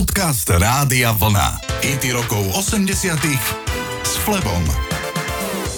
Podcast Rádia Vlna. IT rokov 80 s Flebom.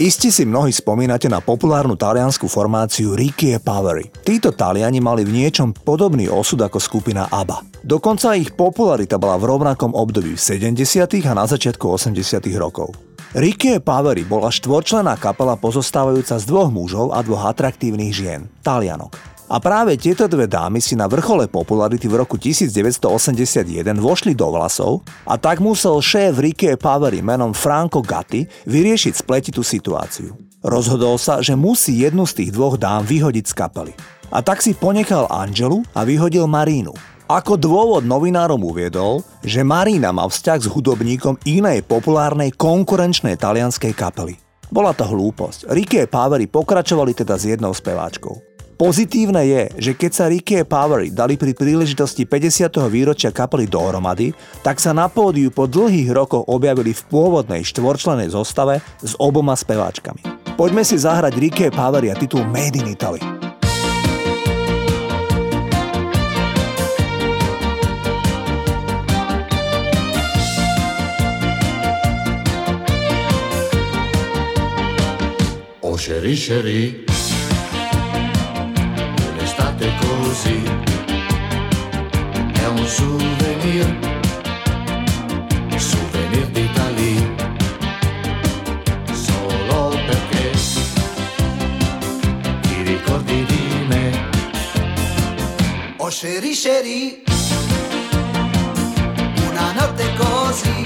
Isti si mnohí spomínate na populárnu taliansku formáciu Ricky Powery. Títo Taliani mali v niečom podobný osud ako skupina ABBA. Dokonca ich popularita bola v rovnakom období v 70. a na začiatku 80. rokov. Ricky Powery bola štvorčlená kapela pozostávajúca z dvoch mužov a dvoch atraktívnych žien, Talianok. A práve tieto dve dámy si na vrchole popularity v roku 1981 vošli do vlasov a tak musel šéf Ricky Pavery menom Franco Gatti vyriešiť spletitú situáciu. Rozhodol sa, že musí jednu z tých dvoch dám vyhodiť z kapely. A tak si ponechal Angelu a vyhodil Marínu. Ako dôvod novinárom uviedol, že Marína má vzťah s hudobníkom inej populárnej konkurenčnej talianskej kapely. Bola to hlúposť. Ricky a Pavery pokračovali teda s jednou speváčkou. Pozitívne je, že keď sa Ricky a Powery dali pri príležitosti 50. výročia kapely dohromady, tak sa na pódiu po dlhých rokoch objavili v pôvodnej štvorčlenej zostave s oboma speváčkami. Poďme si zahrať Ricky a Powery a titul Made in Italy. Oh chérie, chérie così. È un souvenir, souvenir d'Italia, solo perché ti ricordi di me. Oh chérie chérie, una notte così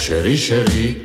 chéri, chéri.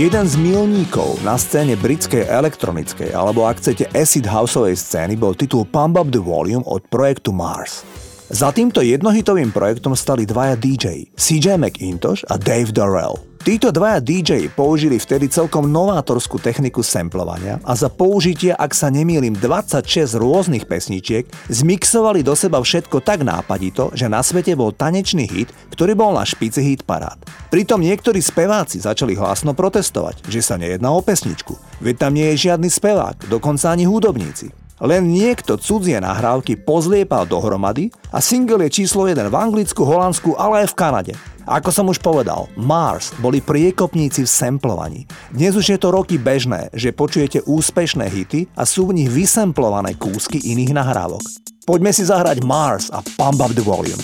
Jeden z milníkov na scéne britskej elektronickej alebo ak chcete acid houseovej scény bol titul Pump Up the Volume od projektu Mars. Za týmto jednohitovým projektom stali dvaja DJ, CJ McIntosh a Dave Darrell. Títo dvaja DJ použili vtedy celkom novátorskú techniku samplovania a za použitie, ak sa nemýlim, 26 rôznych pesničiek, zmixovali do seba všetko tak nápadito, že na svete bol tanečný hit, ktorý bol na špici hit parád. Pritom niektorí speváci začali hlasno protestovať, že sa nejedná o pesničku, veď tam nie je žiadny spevák, dokonca ani hudobníci. Len niekto cudzie nahrávky pozliepal dohromady a single je číslo 1 v Anglicku, Holandsku, ale aj v Kanade. Ako som už povedal, Mars boli priekopníci v samplovaní. Dnes už je to roky bežné, že počujete úspešné hity a sú v nich vysemplované kúsky iných nahrávok. Poďme si zahrať Mars a Pump Up the Volume.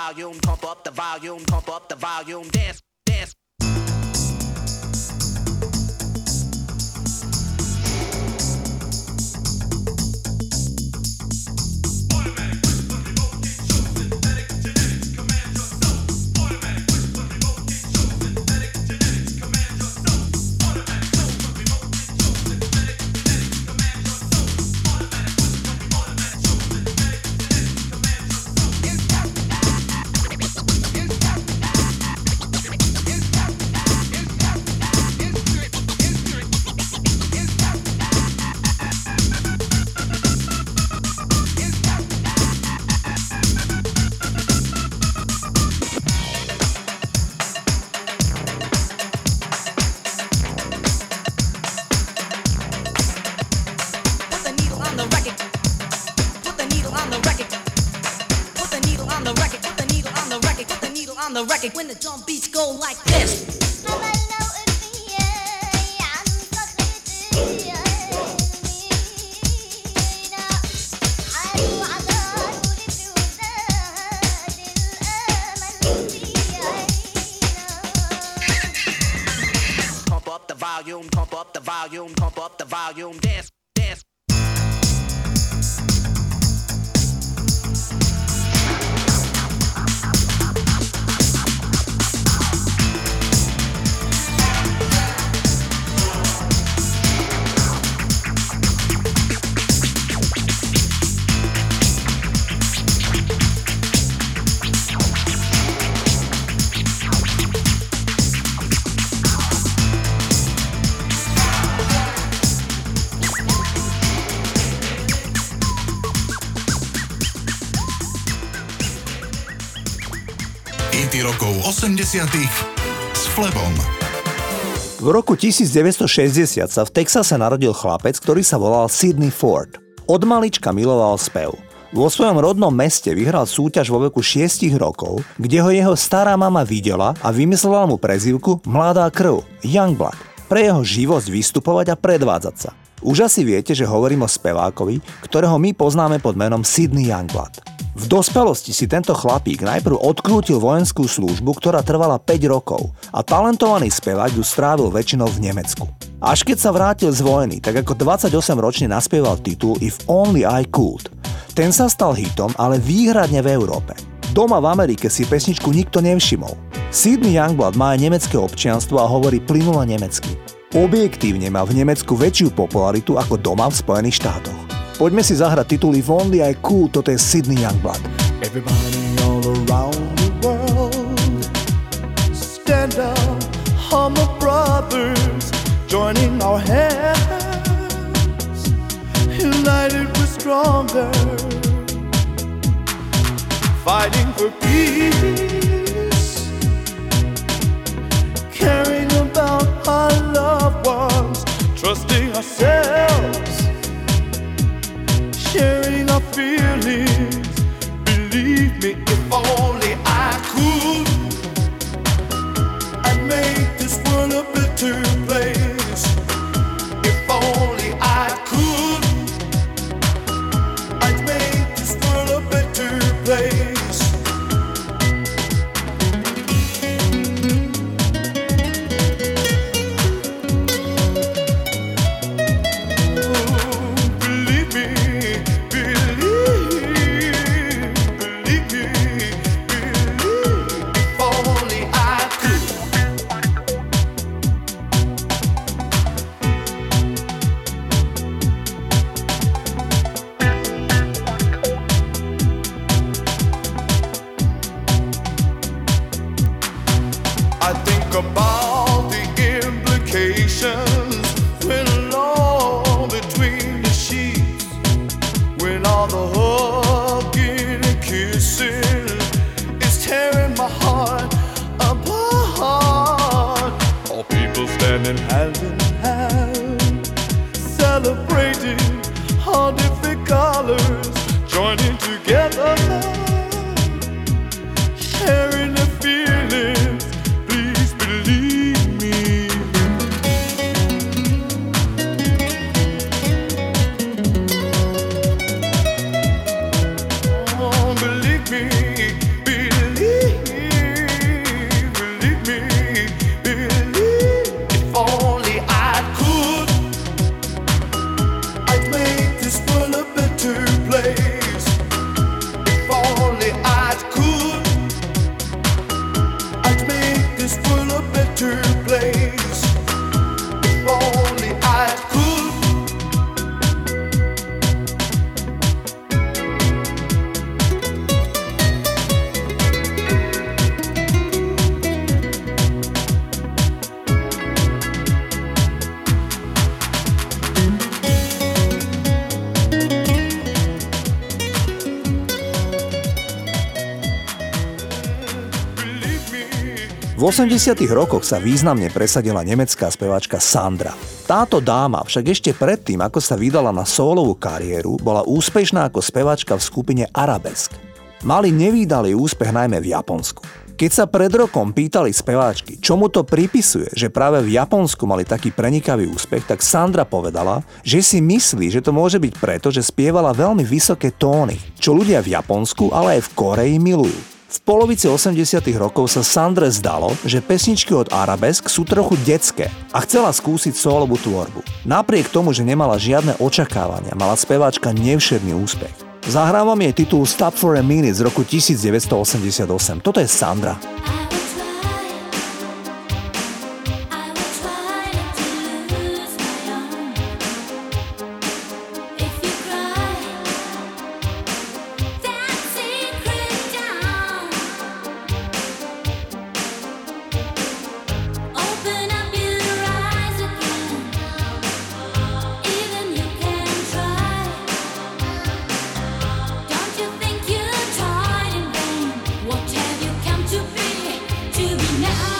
volume, pump up the volume, pump up the volume, dance. Rokov 80 s Flebom. V roku 1960 sa v Texase narodil chlapec, ktorý sa volal Sidney Ford. Od malička miloval spev. Vo svojom rodnom meste vyhral súťaž vo veku 6 rokov, kde ho jeho stará mama videla a vymyslela mu prezivku Mladá krv, Youngblood, pre jeho živosť vystupovať a predvádzať sa. Už asi viete, že hovorím o spevákovi, ktorého my poznáme pod menom Sidney Youngblood. V dospelosti si tento chlapík najprv odkrútil vojenskú službu, ktorá trvala 5 rokov a talentovaný spevák ju strávil väčšinou v Nemecku. Až keď sa vrátil z vojny, tak ako 28-ročne naspieval titul If Only I Could. Ten sa stal hitom, ale výhradne v Európe. Doma v Amerike si pesničku nikto nevšimol. Sidney Youngblood má aj nemecké občianstvo a hovorí plynule nemecky. Objektívne má v Nemecku väčšiu popularitu ako doma v Spojených štátoch. Poďme si zahrať tituly Vonly aj Cool, toto je Sydney Youngblood. Everybody all around the world, stand up, humble brothers, joining our hands, united we're stronger, fighting for peace, você together V 80 rokoch sa významne presadila nemecká speváčka Sandra. Táto dáma však ešte predtým, ako sa vydala na solovú kariéru, bola úspešná ako speváčka v skupine Arabesk. Mali nevýdalý úspech najmä v Japonsku. Keď sa pred rokom pýtali speváčky, čomu to pripisuje, že práve v Japonsku mali taký prenikavý úspech, tak Sandra povedala, že si myslí, že to môže byť preto, že spievala veľmi vysoké tóny, čo ľudia v Japonsku, ale aj v Koreji milujú. V polovici 80 rokov sa Sandre zdalo, že pesničky od Arabesk sú trochu detské a chcela skúsiť solovú tvorbu. Napriek tomu, že nemala žiadne očakávania, mala speváčka nevšedný úspech. Zahrávam jej titul Stop for a Minute z roku 1988. Toto je Sandra. you now.